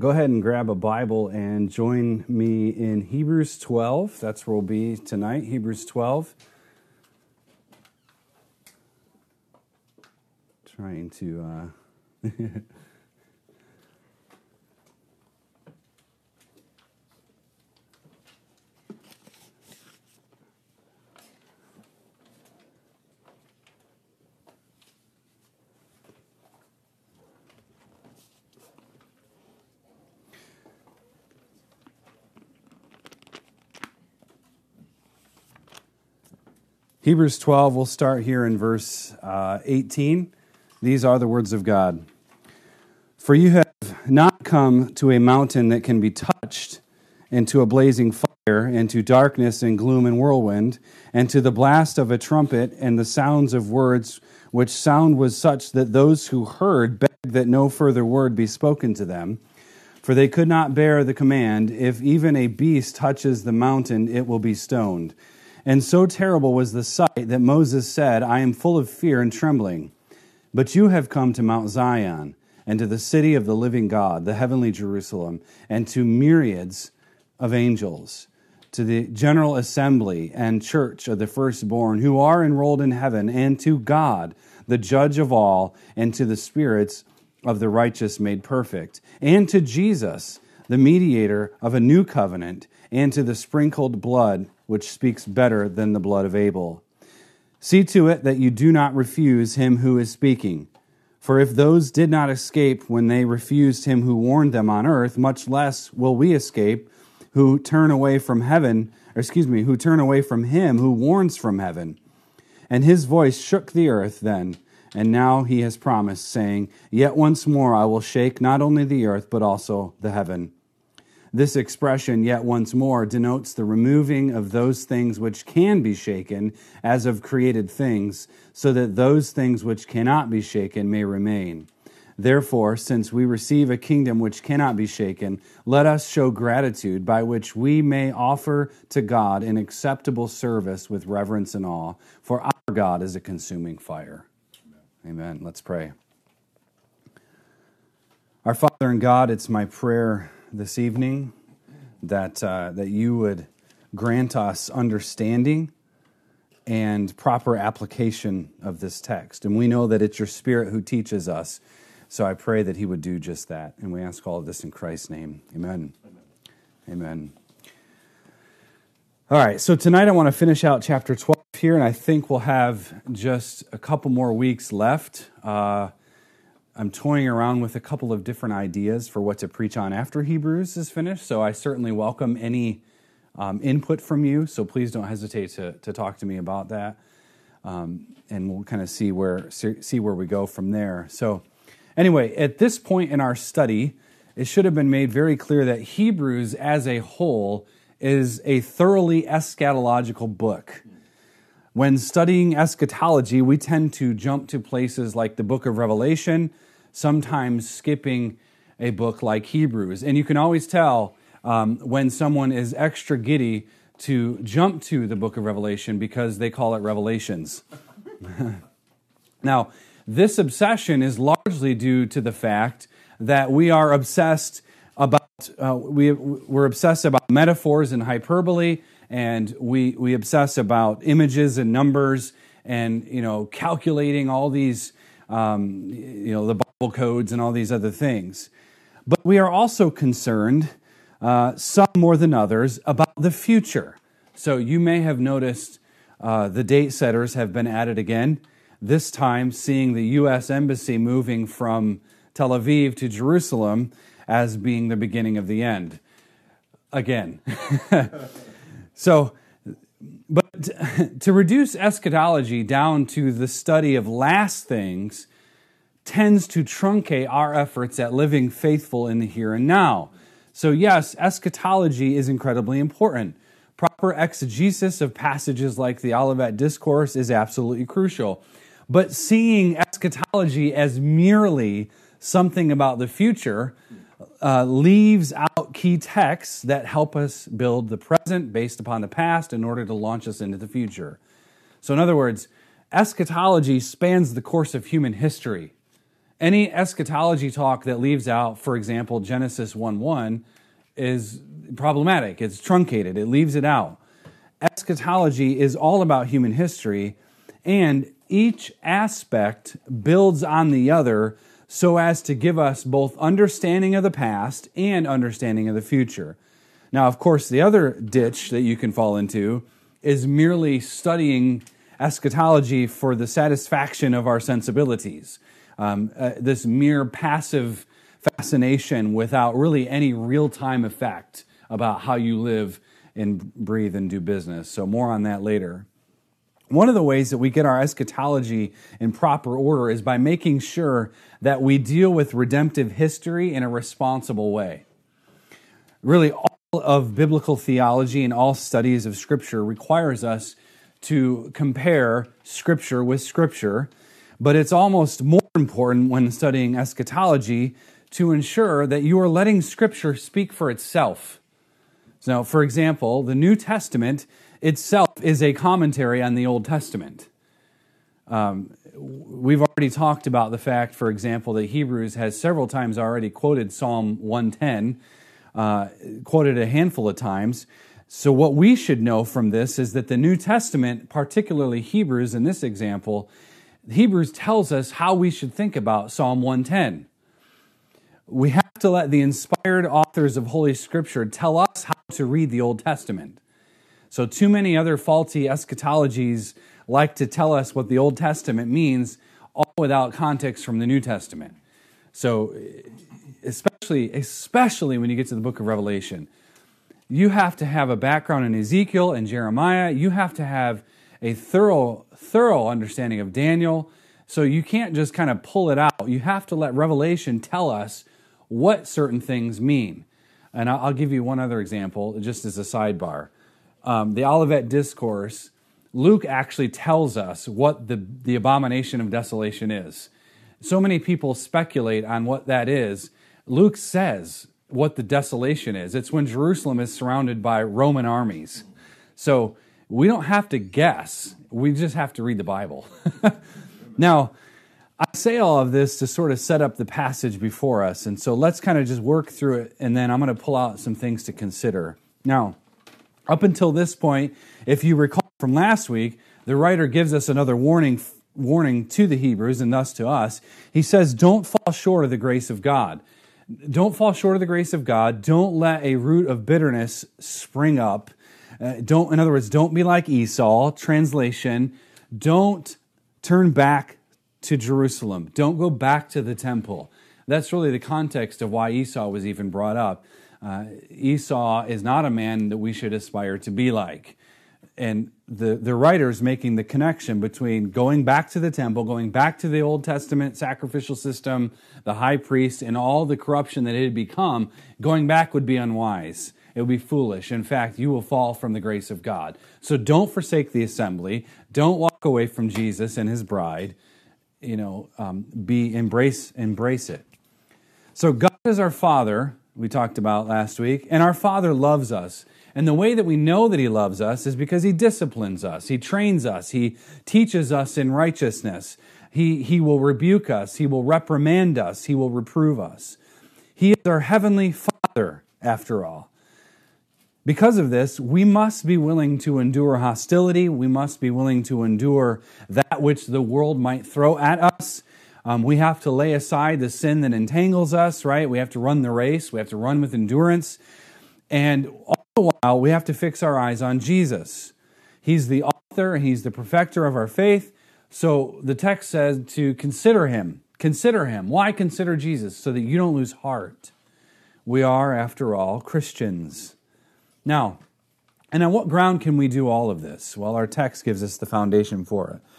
go ahead and grab a Bible and join me in Hebrews 12. That's where we'll be tonight, Hebrews 12. Trying to. Uh, Hebrews 12, we'll start here in verse uh, 18. These are the words of God. For you have not come to a mountain that can be touched, and to a blazing fire, and to darkness and gloom and whirlwind, and to the blast of a trumpet and the sounds of words, which sound was such that those who heard begged that no further word be spoken to them. For they could not bear the command, if even a beast touches the mountain, it will be stoned. And so terrible was the sight that Moses said, I am full of fear and trembling. But you have come to Mount Zion, and to the city of the living God, the heavenly Jerusalem, and to myriads of angels, to the general assembly and church of the firstborn who are enrolled in heaven, and to God, the judge of all, and to the spirits of the righteous made perfect, and to Jesus, the mediator of a new covenant, and to the sprinkled blood which speaks better than the blood of Abel. See to it that you do not refuse him who is speaking. For if those did not escape when they refused him who warned them on earth, much less will we escape who turn away from heaven, or excuse me, who turn away from him who warns from heaven. And his voice shook the earth then, and now he has promised, saying, Yet once more I will shake not only the earth, but also the heaven. This expression, yet once more, denotes the removing of those things which can be shaken as of created things, so that those things which cannot be shaken may remain. Therefore, since we receive a kingdom which cannot be shaken, let us show gratitude by which we may offer to God an acceptable service with reverence and awe, for our God is a consuming fire. Amen. Amen. Let's pray. Our Father and God, it's my prayer this evening that, uh, that you would grant us understanding and proper application of this text. And we know that it's your Spirit who teaches us. So I pray that He would do just that. And we ask all of this in Christ's name. Amen. Amen. Amen. All right, so tonight I want to finish out chapter 12 here, and I think we'll have just a couple more weeks left. Uh, I'm toying around with a couple of different ideas for what to preach on after Hebrews is finished. So I certainly welcome any um, input from you. So please don't hesitate to, to talk to me about that. Um, and we'll kind of see where see where we go from there. So anyway, at this point in our study, it should have been made very clear that Hebrews as a whole is a thoroughly eschatological book. When studying eschatology, we tend to jump to places like the book of Revelation, sometimes skipping a book like Hebrews. And you can always tell um, when someone is extra giddy to jump to the book of Revelation because they call it Revelations. now, this obsession is largely due to the fact that we are obsessed about, uh, we, we're obsessed about metaphors and hyperbole and we, we obsess about images and numbers and you know calculating all these um, you know the bible codes and all these other things. But we are also concerned uh, some more than others about the future. So you may have noticed uh, the date setters have been added again this time seeing the u.s embassy moving from tel aviv to jerusalem as being the beginning of the end. Again So, but to reduce eschatology down to the study of last things tends to truncate our efforts at living faithful in the here and now. So, yes, eschatology is incredibly important. Proper exegesis of passages like the Olivet Discourse is absolutely crucial. But seeing eschatology as merely something about the future uh, leaves out key texts that help us build the present based upon the past in order to launch us into the future. So, in other words, eschatology spans the course of human history. Any eschatology talk that leaves out, for example, Genesis 1 1, is problematic. It's truncated, it leaves it out. Eschatology is all about human history, and each aspect builds on the other so as to give us both understanding of the past and understanding of the future. Now, of course, the other ditch that you can fall into is merely studying eschatology for the satisfaction of our sensibilities. Um, uh, this mere passive fascination without really any real time effect about how you live and breathe and do business. So, more on that later. One of the ways that we get our eschatology in proper order is by making sure that we deal with redemptive history in a responsible way. Really, all of biblical theology and all studies of Scripture requires us to compare Scripture with Scripture, but it's almost more important when studying eschatology to ensure that you are letting Scripture speak for itself. So, for example, the New Testament itself is a commentary on the Old Testament. Um, we've already talked about the fact, for example, that Hebrews has several times already quoted Psalm 110, uh, quoted a handful of times. So, what we should know from this is that the New Testament, particularly Hebrews in this example, Hebrews tells us how we should think about Psalm 110. We have to let the inspired authors of Holy Scripture tell us how to read the Old Testament. So, too many other faulty eschatologies like to tell us what the Old Testament means, all without context from the New Testament. So, especially, especially when you get to the book of Revelation, you have to have a background in Ezekiel and Jeremiah. You have to have a thorough, thorough understanding of Daniel. So you can't just kind of pull it out. You have to let Revelation tell us what certain things mean. And I'll give you one other example, just as a sidebar um, the Olivet Discourse, Luke actually tells us what the, the abomination of desolation is. So many people speculate on what that is. Luke says what the desolation is. It's when Jerusalem is surrounded by Roman armies. So we don't have to guess, we just have to read the Bible. now, I say all of this to sort of set up the passage before us. And so let's kind of just work through it, and then I'm going to pull out some things to consider. Now, up until this point, if you recall from last week, the writer gives us another warning warning to the Hebrews and thus to us. He says, "Don't fall short of the grace of God. Don't fall short of the grace of God. Don't let a root of bitterness spring up. Uh, don't, in other words, don't be like Esau. Translation: Don't turn back to Jerusalem. Don't go back to the temple." That's really the context of why Esau was even brought up. Uh, Esau is not a man that we should aspire to be like. And the, the writer is making the connection between going back to the temple, going back to the Old Testament sacrificial system, the high priest, and all the corruption that it had become. Going back would be unwise. It would be foolish. In fact, you will fall from the grace of God. So don't forsake the assembly. Don't walk away from Jesus and his bride. You know, um, be embrace embrace it. So God is our Father we talked about last week. And our Father loves us. And the way that we know that He loves us is because He disciplines us, He trains us, He teaches us in righteousness. He, he will rebuke us, He will reprimand us, He will reprove us. He is our heavenly Father, after all. Because of this, we must be willing to endure hostility. We must be willing to endure that which the world might throw at us um, we have to lay aside the sin that entangles us, right? We have to run the race. We have to run with endurance. And all the while, we have to fix our eyes on Jesus. He's the author he's the perfecter of our faith. So the text says to consider him. Consider him. Why consider Jesus? So that you don't lose heart. We are, after all, Christians. Now, and on what ground can we do all of this? Well, our text gives us the foundation for it.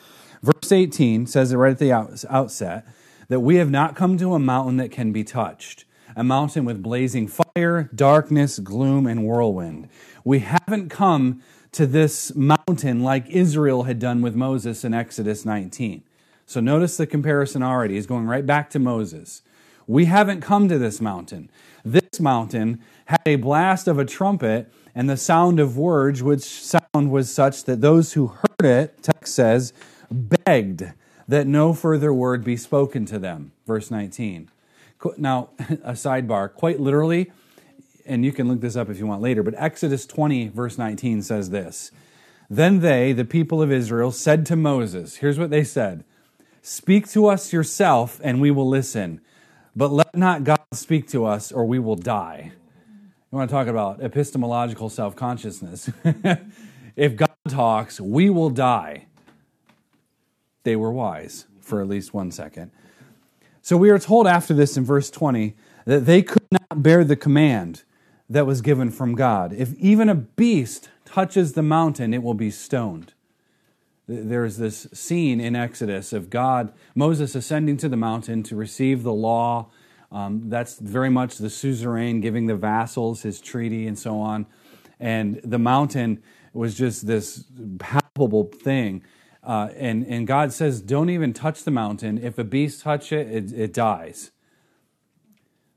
Verse 18 says it right at the outset that we have not come to a mountain that can be touched, a mountain with blazing fire, darkness, gloom, and whirlwind. We haven't come to this mountain like Israel had done with Moses in Exodus 19. So notice the comparison already. He's going right back to Moses. We haven't come to this mountain. This mountain had a blast of a trumpet and the sound of words, which sound was such that those who heard it, text says, begged that no further word be spoken to them. Verse 19. Now, a sidebar, quite literally, and you can look this up if you want later, but Exodus 20, verse 19 says this Then they, the people of Israel, said to Moses, Here's what they said Speak to us yourself, and we will listen, but let not God speak to us, or we will die. You want to talk about epistemological self consciousness. if God talks, we will die. They were wise for at least one second. So we are told after this in verse 20 that they could not bear the command that was given from God. If even a beast touches the mountain, it will be stoned. There's this scene in Exodus of God, Moses ascending to the mountain to receive the law. Um, that's very much the suzerain giving the vassals his treaty and so on. And the mountain was just this palpable thing. Uh, and, and God says, Don't even touch the mountain. If a beast touch it, it, it dies.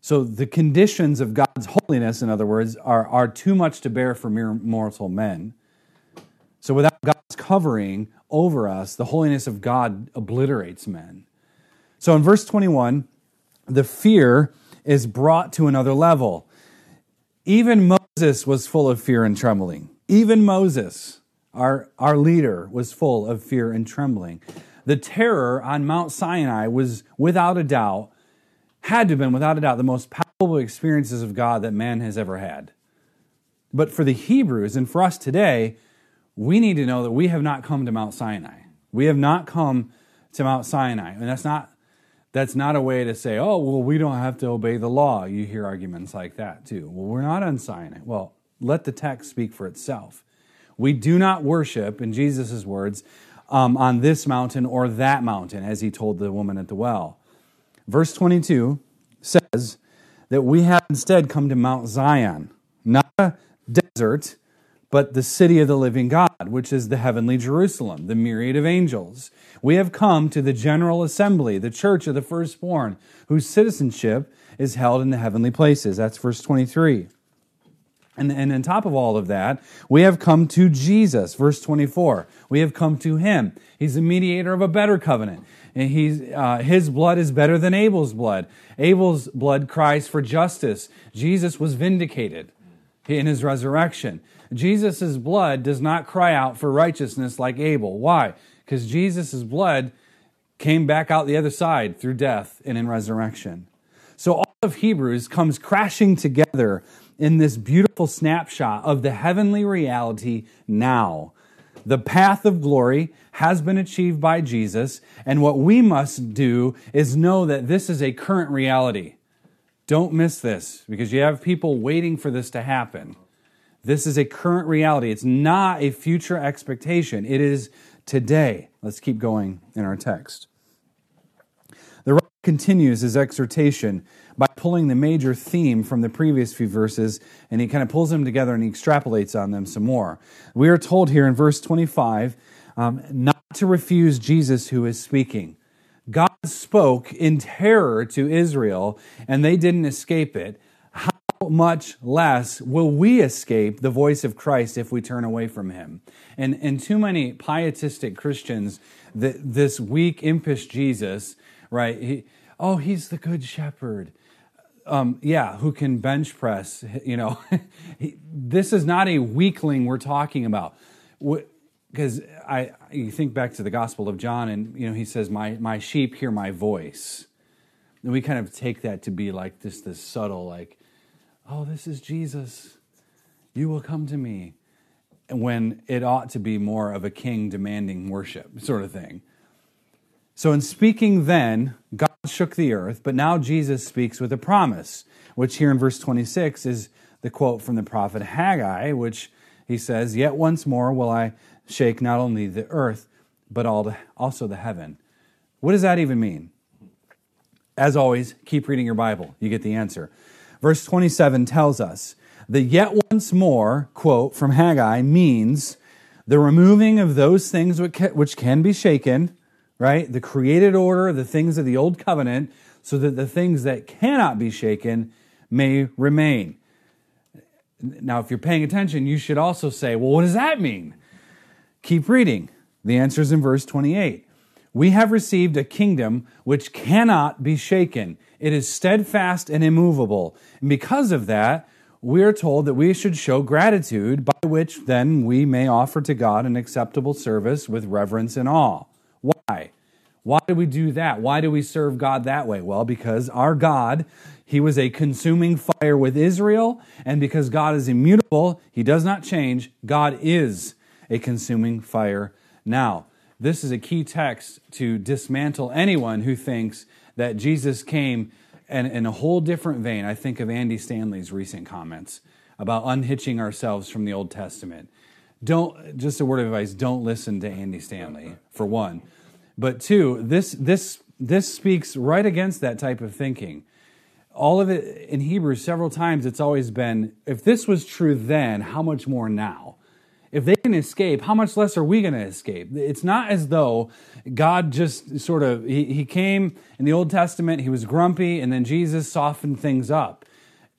So the conditions of God's holiness, in other words, are, are too much to bear for mere mortal men. So without God's covering over us, the holiness of God obliterates men. So in verse 21, the fear is brought to another level. Even Moses was full of fear and trembling. Even Moses, our, our leader, was full of fear and trembling. The terror on Mount Sinai was without a doubt had to have been, without a doubt, the most palpable experiences of God that man has ever had. But for the Hebrews and for us today, we need to know that we have not come to Mount Sinai. We have not come to Mount Sinai. And that's not that's not a way to say, oh, well, we don't have to obey the law. You hear arguments like that too. Well, we're not on Sinai. Well, let the text speak for itself. We do not worship, in Jesus' words, um, on this mountain or that mountain, as he told the woman at the well. Verse 22 says that we have instead come to Mount Zion, not a desert, but the city of the living God, which is the heavenly Jerusalem, the myriad of angels. We have come to the general assembly, the church of the firstborn, whose citizenship is held in the heavenly places. That's verse 23. And, and on top of all of that, we have come to Jesus, verse 24. We have come to him. He's the mediator of a better covenant. And he's, uh, his blood is better than Abel's blood. Abel's blood cries for justice. Jesus was vindicated in his resurrection. Jesus' blood does not cry out for righteousness like Abel. Why? Because Jesus' blood came back out the other side through death and in resurrection. So all of Hebrews comes crashing together in this beautiful snapshot of the heavenly reality now. The path of glory has been achieved by Jesus, and what we must do is know that this is a current reality. Don't miss this because you have people waiting for this to happen. This is a current reality. It's not a future expectation. It is today. Let's keep going in our text. Continues his exhortation by pulling the major theme from the previous few verses and he kind of pulls them together and he extrapolates on them some more. We are told here in verse 25 um, not to refuse Jesus who is speaking. God spoke in terror to Israel and they didn't escape it. How much less will we escape the voice of Christ if we turn away from him? And, and too many pietistic Christians, this weak, impish Jesus, right? He, oh, he's the good shepherd um, yeah, who can bench press. You know, this is not a weakling we're talking about. Because I, you think back to the Gospel of John, and you know he says, "My my sheep hear my voice," and we kind of take that to be like this this subtle, like, "Oh, this is Jesus. You will come to me," when it ought to be more of a king demanding worship sort of thing. So, in speaking then, God shook the earth, but now Jesus speaks with a promise, which here in verse 26 is the quote from the prophet Haggai, which he says, Yet once more will I shake not only the earth, but also the heaven. What does that even mean? As always, keep reading your Bible. You get the answer. Verse 27 tells us the yet once more quote from Haggai means the removing of those things which can be shaken right? The created order, the things of the old covenant, so that the things that cannot be shaken may remain. Now, if you're paying attention, you should also say, well, what does that mean? Keep reading. The answer is in verse 28. We have received a kingdom which cannot be shaken. It is steadfast and immovable. And because of that, we are told that we should show gratitude, by which then we may offer to God an acceptable service with reverence and awe. Why? Why do we do that? Why do we serve God that way? Well, because our God, He was a consuming fire with Israel, and because God is immutable, He does not change, God is a consuming fire now. This is a key text to dismantle anyone who thinks that Jesus came in, in a whole different vein. I think of Andy Stanley's recent comments about unhitching ourselves from the Old Testament. Don't, just a word of advice, don't listen to Andy Stanley, for one. But two, this, this, this speaks right against that type of thinking. All of it in Hebrews, several times, it's always been if this was true then, how much more now? If they can escape, how much less are we going to escape? It's not as though God just sort of, he, he came in the Old Testament, he was grumpy, and then Jesus softened things up.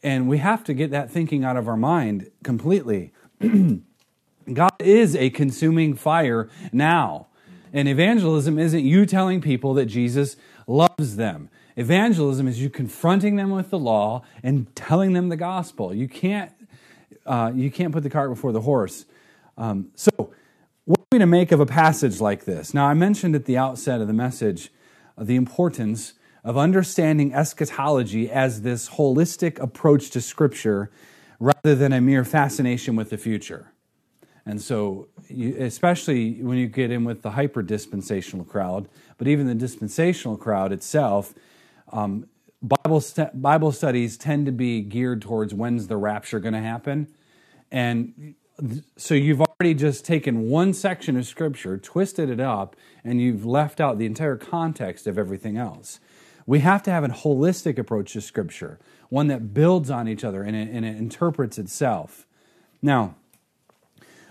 And we have to get that thinking out of our mind completely. God is a consuming fire now. And evangelism isn't you telling people that Jesus loves them. Evangelism is you confronting them with the law and telling them the gospel. You can't, uh, you can't put the cart before the horse. Um, so, what are we to make of a passage like this? Now, I mentioned at the outset of the message uh, the importance of understanding eschatology as this holistic approach to Scripture rather than a mere fascination with the future. And so, you, especially when you get in with the hyper dispensational crowd, but even the dispensational crowd itself, um, Bible, st- Bible studies tend to be geared towards when's the rapture going to happen. And so you've already just taken one section of Scripture, twisted it up, and you've left out the entire context of everything else. We have to have a holistic approach to Scripture, one that builds on each other and it, and it interprets itself. Now,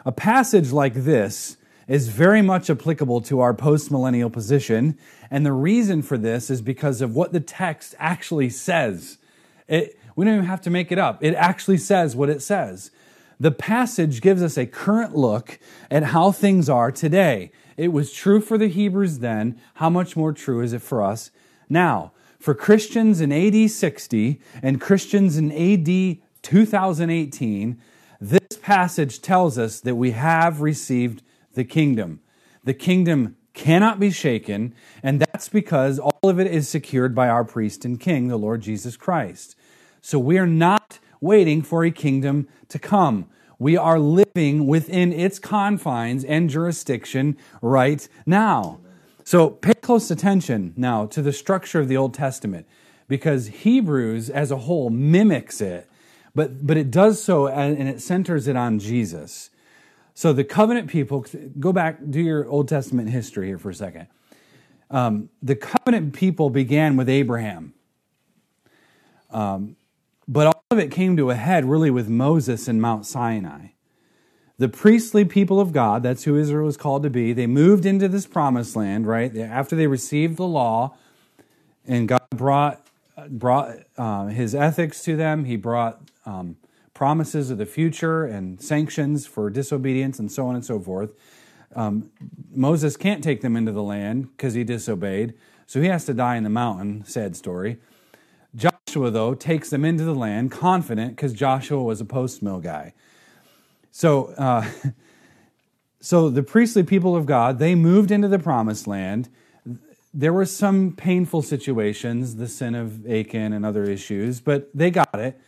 a passage like this is very much applicable to our postmillennial position, and the reason for this is because of what the text actually says. It, we don't even have to make it up. It actually says what it says. The passage gives us a current look at how things are today. It was true for the Hebrews then. How much more true is it for us now? For Christians in AD 60 and Christians in AD 2018, this passage tells us that we have received the kingdom. The kingdom cannot be shaken, and that's because all of it is secured by our priest and king, the Lord Jesus Christ. So we are not waiting for a kingdom to come. We are living within its confines and jurisdiction right now. So pay close attention now to the structure of the Old Testament because Hebrews as a whole mimics it but, but it does so and it centers it on Jesus. So the covenant people, go back, do your Old Testament history here for a second. Um, the covenant people began with Abraham. Um, but all of it came to a head really with Moses and Mount Sinai. The priestly people of God, that's who Israel was called to be, they moved into this promised land, right? After they received the law, and God brought, brought uh, his ethics to them, he brought um, promises of the future and sanctions for disobedience and so on and so forth. Um, Moses can't take them into the land because he disobeyed, so he has to die in the mountain. Sad story. Joshua, though, takes them into the land confident because Joshua was a post mill guy. So, uh, so the priestly people of God they moved into the promised land. There were some painful situations, the sin of Achan and other issues, but they got it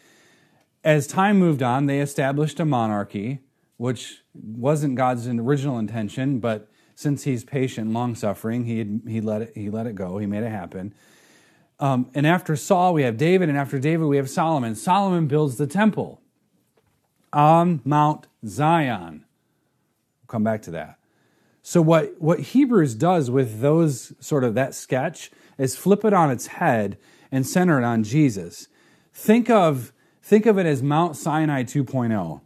as time moved on, they established a monarchy, which wasn't God's original intention, but since he's patient, long suffering, he, he, let it, he let it go. He made it happen. Um, and after Saul, we have David, and after David, we have Solomon. Solomon builds the temple on Mount Zion. We'll come back to that. So, what, what Hebrews does with those sort of that sketch is flip it on its head and center it on Jesus. Think of Think of it as Mount Sinai 2.0.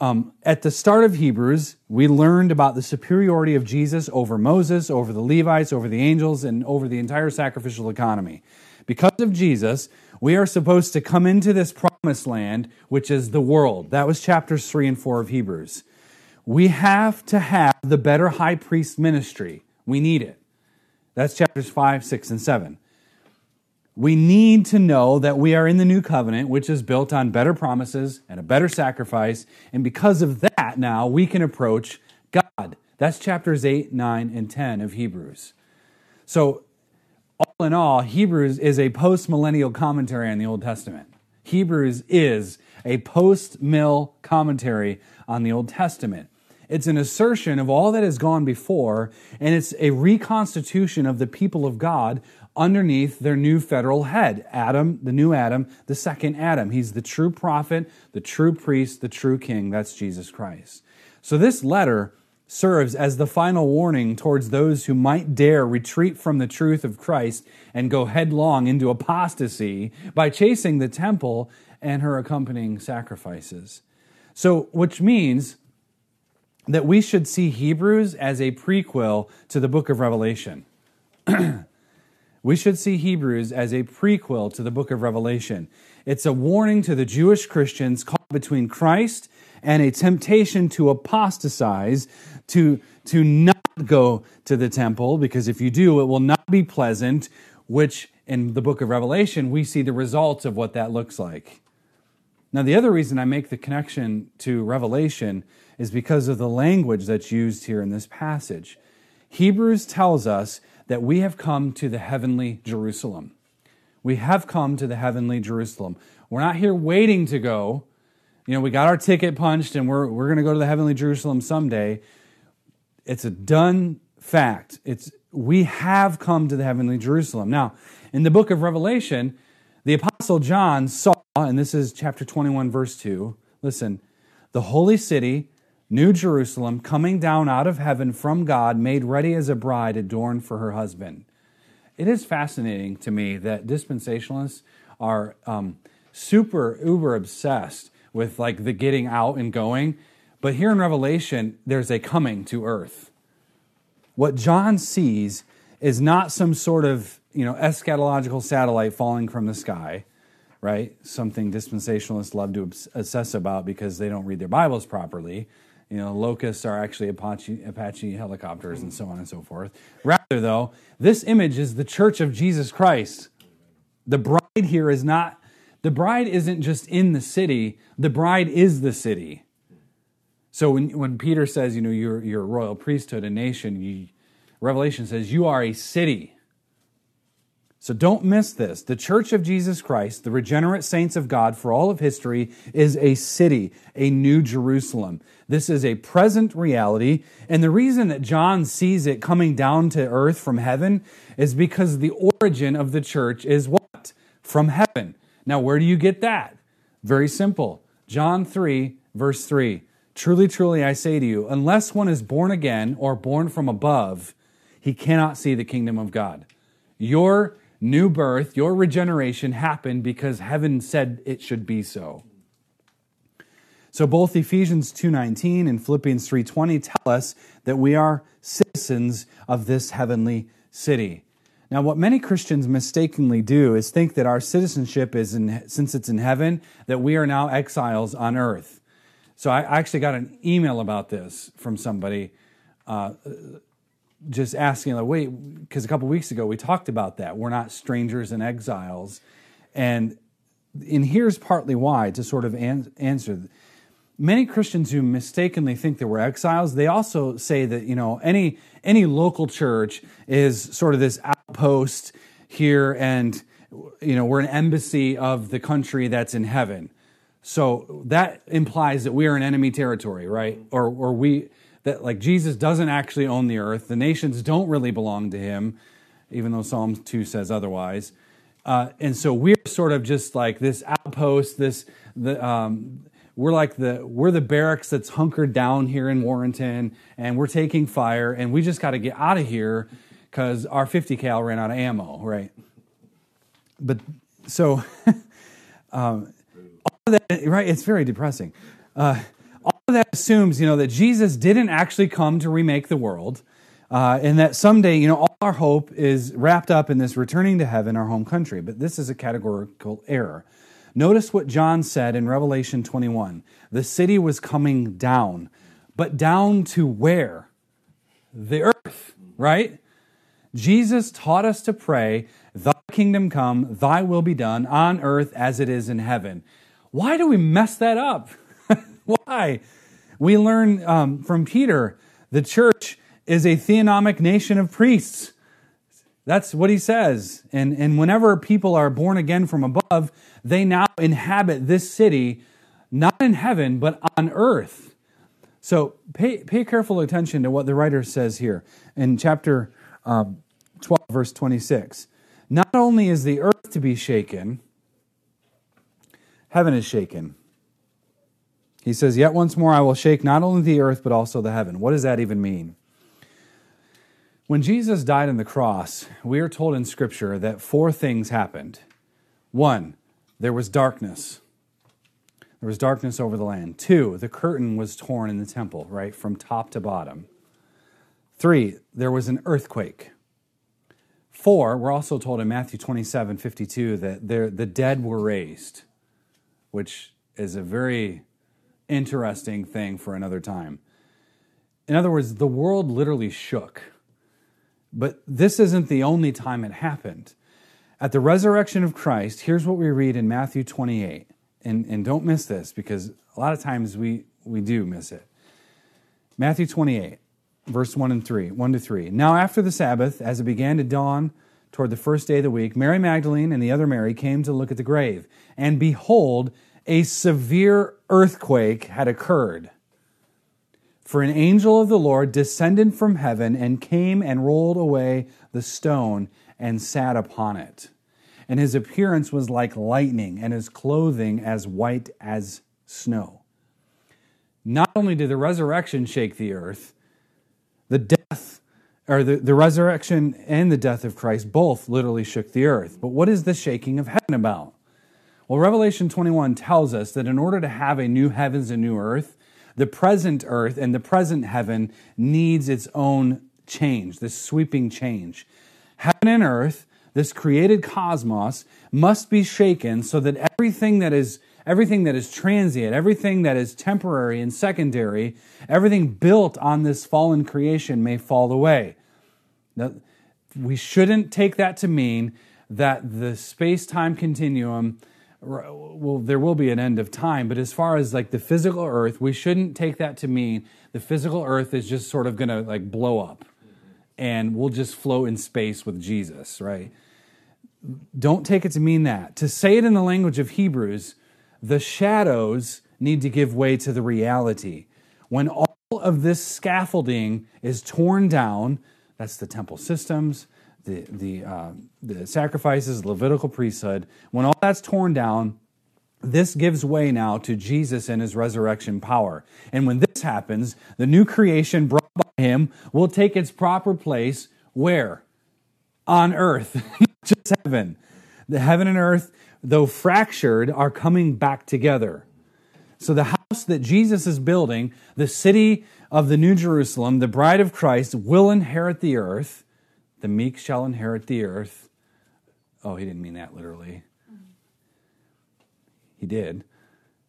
Um, at the start of Hebrews, we learned about the superiority of Jesus over Moses, over the Levites, over the angels, and over the entire sacrificial economy. Because of Jesus, we are supposed to come into this promised land, which is the world. That was chapters 3 and 4 of Hebrews. We have to have the better high priest ministry. We need it. That's chapters 5, 6, and 7. We need to know that we are in the new covenant, which is built on better promises and a better sacrifice. And because of that, now we can approach God. That's chapters 8, 9, and 10 of Hebrews. So, all in all, Hebrews is a post millennial commentary on the Old Testament. Hebrews is a post mill commentary on the Old Testament. It's an assertion of all that has gone before, and it's a reconstitution of the people of God underneath their new federal head Adam, the new Adam, the second Adam. He's the true prophet, the true priest, the true king. That's Jesus Christ. So this letter serves as the final warning towards those who might dare retreat from the truth of Christ and go headlong into apostasy by chasing the temple and her accompanying sacrifices. So, which means that we should see Hebrews as a prequel to the book of Revelation. we should see Hebrews as a prequel to the book of Revelation. It's a warning to the Jewish Christians caught between Christ and a temptation to apostatize, to, to not go to the temple, because if you do, it will not be pleasant, which in the book of Revelation, we see the results of what that looks like. Now, the other reason I make the connection to Revelation is because of the language that's used here in this passage. Hebrews tells us that we have come to the heavenly Jerusalem. We have come to the heavenly Jerusalem. We're not here waiting to go. You know, we got our ticket punched and we're, we're going to go to the heavenly Jerusalem someday. It's a done fact. It's, we have come to the heavenly Jerusalem. Now, in the book of Revelation, the Apostle John saw, and this is chapter 21, verse 2, listen, the holy city New Jerusalem, coming down out of heaven from God, made ready as a bride adorned for her husband. It is fascinating to me that dispensationalists are um, super uber obsessed with like the getting out and going. But here in Revelation, there's a coming to earth. What John sees is not some sort of you know eschatological satellite falling from the sky, right? Something dispensationalists love to obsess about because they don't read their Bibles properly you know, locusts are actually Apache, Apache helicopters and so on and so forth. Rather, though, this image is the church of Jesus Christ. The bride here is not, the bride isn't just in the city, the bride is the city. So when, when Peter says, you know, you're, you're a royal priesthood, a nation, you, Revelation says, you are a city. So don't miss this. The Church of Jesus Christ, the regenerate saints of God for all of history, is a city, a new Jerusalem. This is a present reality. And the reason that John sees it coming down to earth from heaven is because the origin of the church is what? From heaven. Now, where do you get that? Very simple. John 3, verse 3. Truly, truly, I say to you, unless one is born again or born from above, he cannot see the kingdom of God. Your new birth, your regeneration happened because heaven said it should be so. So both Ephesians 2:19 and Philippians 3:20 tell us that we are citizens of this heavenly city. Now what many Christians mistakenly do is think that our citizenship is in since it's in heaven that we are now exiles on earth. So I actually got an email about this from somebody uh, just asking, like, wait, because a couple weeks ago we talked about that. We're not strangers and exiles. And, and here's partly why to sort of an- answer. Many Christians who mistakenly think that we're exiles, they also say that, you know, any, any local church is sort of this outpost here and, you know, we're an embassy of the country that's in heaven. So that implies that we are in enemy territory, right? Or, or we, that like Jesus doesn't actually own the earth. The nations don't really belong to him, even though Psalm 2 says otherwise. Uh, and so we're sort of just like this outpost, this, the, um, we're like the, we're the barracks that's hunkered down here in Warrenton and we're taking fire and we just got to get out of here because our 50 cal ran out of ammo, right? But so, um, that, right, it's very depressing. Uh, that assumes, you know, that Jesus didn't actually come to remake the world, uh, and that someday, you know, all our hope is wrapped up in this returning to heaven, our home country. But this is a categorical error. Notice what John said in Revelation 21. The city was coming down, but down to where? The earth, right? Jesus taught us to pray, Thy kingdom come, Thy will be done on earth as it is in heaven. Why do we mess that up? Why? We learn um, from Peter the church is a theonomic nation of priests. That's what he says. And, and whenever people are born again from above, they now inhabit this city, not in heaven, but on earth. So pay, pay careful attention to what the writer says here in chapter um, 12, verse 26. Not only is the earth to be shaken, heaven is shaken. He says, Yet once more I will shake not only the earth, but also the heaven. What does that even mean? When Jesus died on the cross, we are told in Scripture that four things happened. One, there was darkness. There was darkness over the land. Two, the curtain was torn in the temple, right, from top to bottom. Three, there was an earthquake. Four, we're also told in Matthew 27 52 that the dead were raised, which is a very interesting thing for another time. In other words, the world literally shook but this isn't the only time it happened. At the resurrection of Christ, here's what we read in Matthew 28. And, and don't miss this because a lot of times we, we do miss it. Matthew 28, verse 1 and 3, 1 to 3. Now after the Sabbath, as it began to dawn toward the first day of the week, Mary Magdalene and the other Mary came to look at the grave. And behold, a severe earthquake had occurred for an angel of the Lord descended from heaven and came and rolled away the stone and sat upon it. And his appearance was like lightning, and his clothing as white as snow. Not only did the resurrection shake the earth, the death, or the, the resurrection and the death of Christ both literally shook the earth. But what is the shaking of heaven about? Well, Revelation 21 tells us that in order to have a new heavens and new earth, the present earth and the present heaven needs its own change, this sweeping change. Heaven and earth, this created cosmos, must be shaken so that everything that is everything that is transient, everything that is temporary and secondary, everything built on this fallen creation may fall away. Now, we shouldn't take that to mean that the space time continuum well there will be an end of time but as far as like the physical earth we shouldn't take that to mean the physical earth is just sort of going to like blow up and we'll just float in space with jesus right? Don't take it to mean that. To say it in the language of hebrews the shadows need to give way to the reality. When all of this scaffolding is torn down that's the temple systems the, the, uh, the sacrifices, Levitical priesthood, when all that's torn down, this gives way now to Jesus and his resurrection power. And when this happens, the new creation brought by him will take its proper place where? On earth, just heaven. The heaven and earth, though fractured, are coming back together. So the house that Jesus is building, the city of the New Jerusalem, the bride of Christ, will inherit the earth the meek shall inherit the earth. Oh, he didn't mean that literally. He did.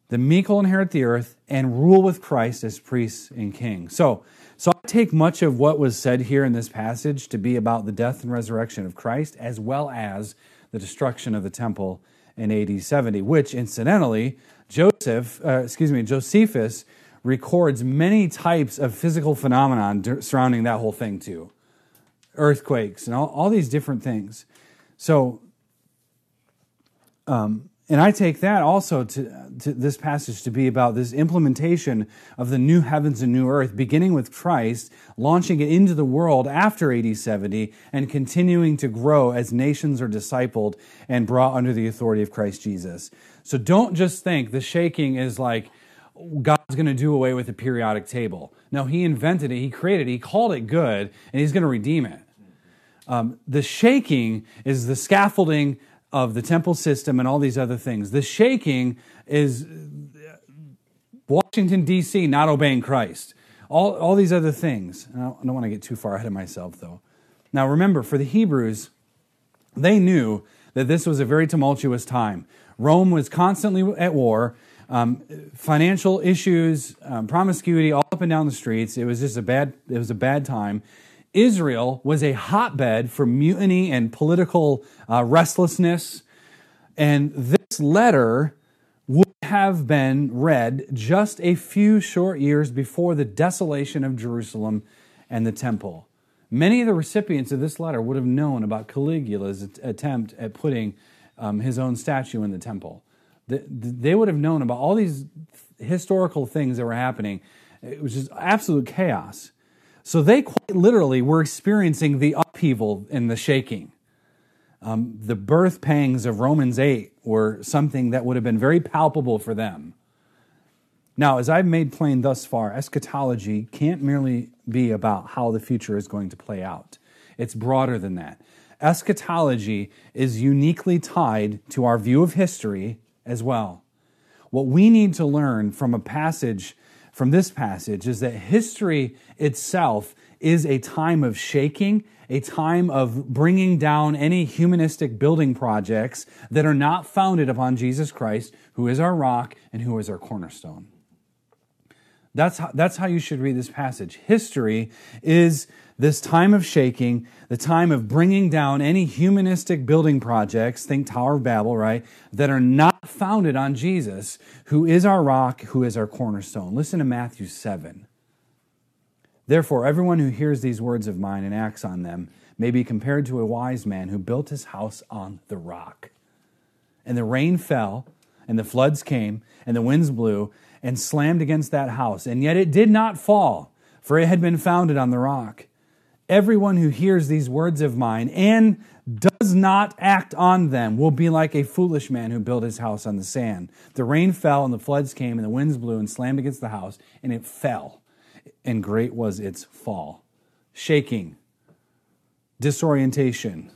The meek will inherit the earth and rule with Christ as priests and kings. So, so I take much of what was said here in this passage to be about the death and resurrection of Christ, as well as the destruction of the temple in AD 70, which incidentally, Joseph, uh, excuse me, Josephus records many types of physical phenomenon surrounding that whole thing too earthquakes and all, all these different things. So, um, and I take that also to, to this passage to be about this implementation of the new heavens and new earth, beginning with Christ, launching it into the world after AD 70, and continuing to grow as nations are discipled and brought under the authority of Christ Jesus. So don't just think the shaking is like God's going to do away with the periodic table. No, He invented it, He created it, He called it good, and He's going to redeem it. Um, the shaking is the scaffolding of the temple system and all these other things. The shaking is Washington, D.C. not obeying Christ. All, all these other things. I don't, I don't want to get too far ahead of myself, though. Now, remember, for the Hebrews, they knew that this was a very tumultuous time. Rome was constantly at war. Um, financial issues, um, promiscuity, all up and down the streets. It was just a bad. It was a bad time. Israel was a hotbed for mutiny and political uh, restlessness. And this letter would have been read just a few short years before the desolation of Jerusalem and the temple. Many of the recipients of this letter would have known about Caligula's attempt at putting um, his own statue in the temple. They would have known about all these historical things that were happening. It was just absolute chaos. So they quite literally were experiencing the upheaval and the shaking. Um, the birth pangs of Romans 8 were something that would have been very palpable for them. Now, as I've made plain thus far, eschatology can't merely be about how the future is going to play out, it's broader than that. Eschatology is uniquely tied to our view of history as well. What we need to learn from a passage, from this passage, is that history itself is a time of shaking, a time of bringing down any humanistic building projects that are not founded upon Jesus Christ, who is our rock and who is our cornerstone. That's how, that's how you should read this passage. History is this time of shaking, the time of bringing down any humanistic building projects, think Tower of Babel, right, that are not founded on Jesus, who is our rock, who is our cornerstone. Listen to Matthew 7. Therefore, everyone who hears these words of mine and acts on them may be compared to a wise man who built his house on the rock. And the rain fell, and the floods came, and the winds blew, and slammed against that house. And yet it did not fall, for it had been founded on the rock. Everyone who hears these words of mine and does not act on them will be like a foolish man who built his house on the sand. The rain fell, and the floods came, and the winds blew and slammed against the house, and it fell. And great was its fall. Shaking, disorientation.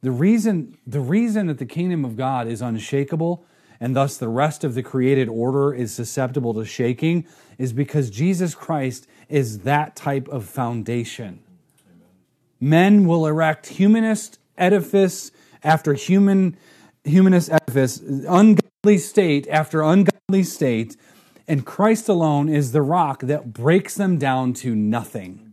The reason, the reason that the kingdom of God is unshakable and thus the rest of the created order is susceptible to shaking is because Jesus Christ is that type of foundation. Men will erect humanist edifice after human humanist edifice, ungodly state after ungodly state, and Christ alone is the rock that breaks them down to nothing.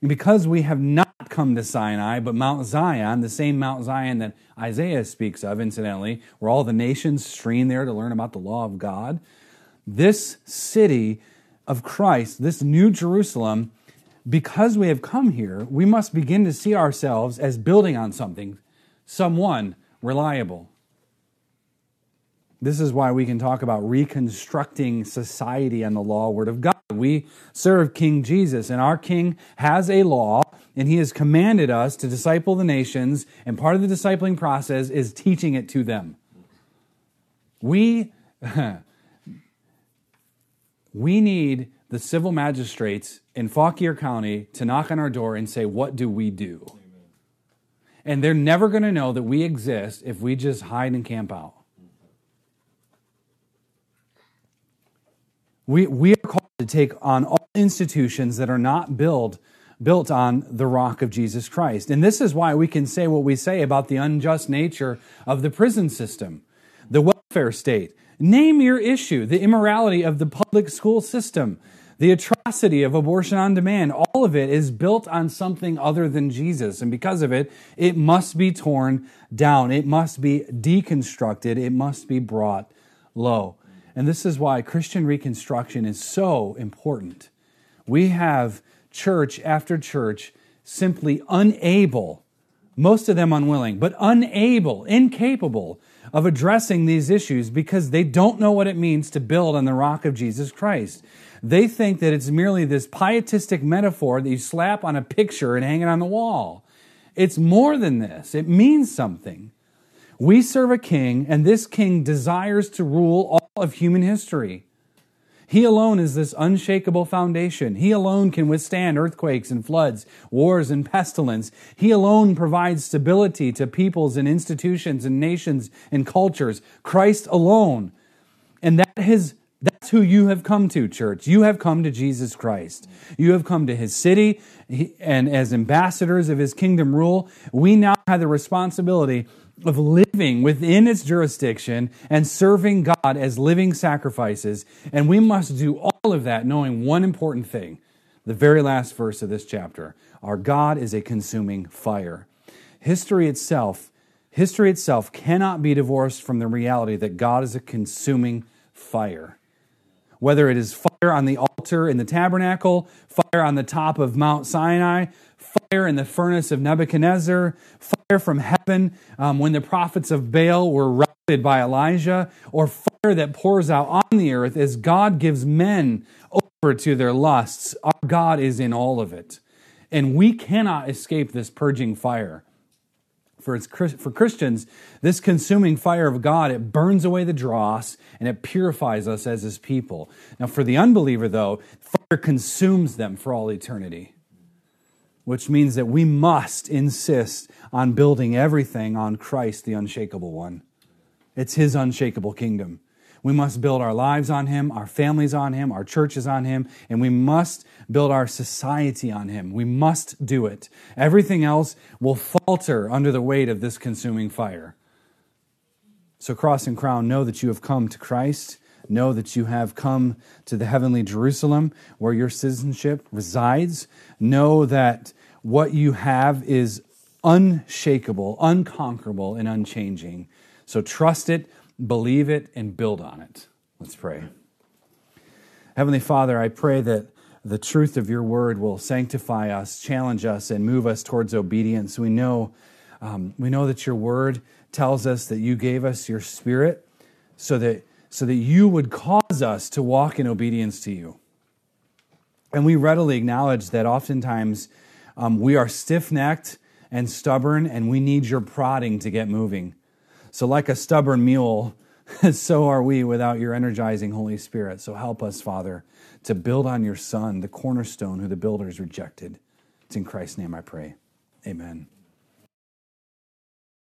And because we have not come to Sinai, but Mount Zion, the same Mount Zion that Isaiah speaks of, incidentally, where all the nations stream there to learn about the law of God. This city of Christ, this new Jerusalem, because we have come here, we must begin to see ourselves as building on something, someone reliable. This is why we can talk about reconstructing society on the law word of God. We serve King Jesus, and our King has a law and he has commanded us to disciple the nations, and part of the discipling process is teaching it to them. We, we need the civil magistrates in Fauquier County to knock on our door and say, What do we do? Amen. And they're never going to know that we exist if we just hide and camp out. We, we are called to take on all institutions that are not built built on the rock of Jesus Christ. And this is why we can say what we say about the unjust nature of the prison system, the welfare state. Name your issue, the immorality of the public school system, the atrocity of abortion on demand. All of it is built on something other than Jesus. And because of it, it must be torn down. It must be deconstructed. It must be brought low. And this is why Christian reconstruction is so important. We have church after church simply unable, most of them unwilling, but unable, incapable of addressing these issues because they don't know what it means to build on the rock of Jesus Christ. They think that it's merely this pietistic metaphor that you slap on a picture and hang it on the wall. It's more than this, it means something. We serve a king, and this king desires to rule all of human history. He alone is this unshakable foundation. He alone can withstand earthquakes and floods, wars and pestilence. He alone provides stability to peoples and institutions and nations and cultures. Christ alone. And that is that's who you have come to, church. You have come to Jesus Christ. You have come to his city, and as ambassadors of his kingdom rule, we now have the responsibility of living within its jurisdiction and serving God as living sacrifices. And we must do all of that knowing one important thing The very last verse of this chapter. Our God is a consuming fire. History itself, history itself cannot be divorced from the reality that God is a consuming fire. Whether it is fire on the altar in the tabernacle, fire on the top of Mount Sinai, fire in the furnace of Nebuchadnezzar, fire from heaven um, when the prophets of Baal were routed by Elijah, or fire that pours out on the earth as God gives men over to their lusts. Our God is in all of it. And we cannot escape this purging fire. For, for Christians, this consuming fire of God, it burns away the dross and it purifies us as his people. Now, for the unbeliever, though, fire consumes them for all eternity which means that we must insist on building everything on Christ, the unshakable one. It's his unshakable kingdom. We must build our lives on him, our families on him, our churches on him, and we must build our society on him. We must do it. Everything else will falter under the weight of this consuming fire. So, Cross and Crown, know that you have come to Christ. Know that you have come to the heavenly Jerusalem where your citizenship resides. Know that what you have is unshakable, unconquerable, and unchanging. So trust it, believe it, and build on it. Let's pray. Heavenly Father, I pray that the truth of your word will sanctify us, challenge us, and move us towards obedience. We know, um, we know that your word tells us that you gave us your spirit so that, so that you would cause us to walk in obedience to you. And we readily acknowledge that oftentimes um, we are stiff necked and stubborn, and we need your prodding to get moving. So, like a stubborn mule, so are we without your energizing Holy Spirit. So, help us, Father, to build on your Son, the cornerstone who the builders rejected. It's in Christ's name I pray. Amen.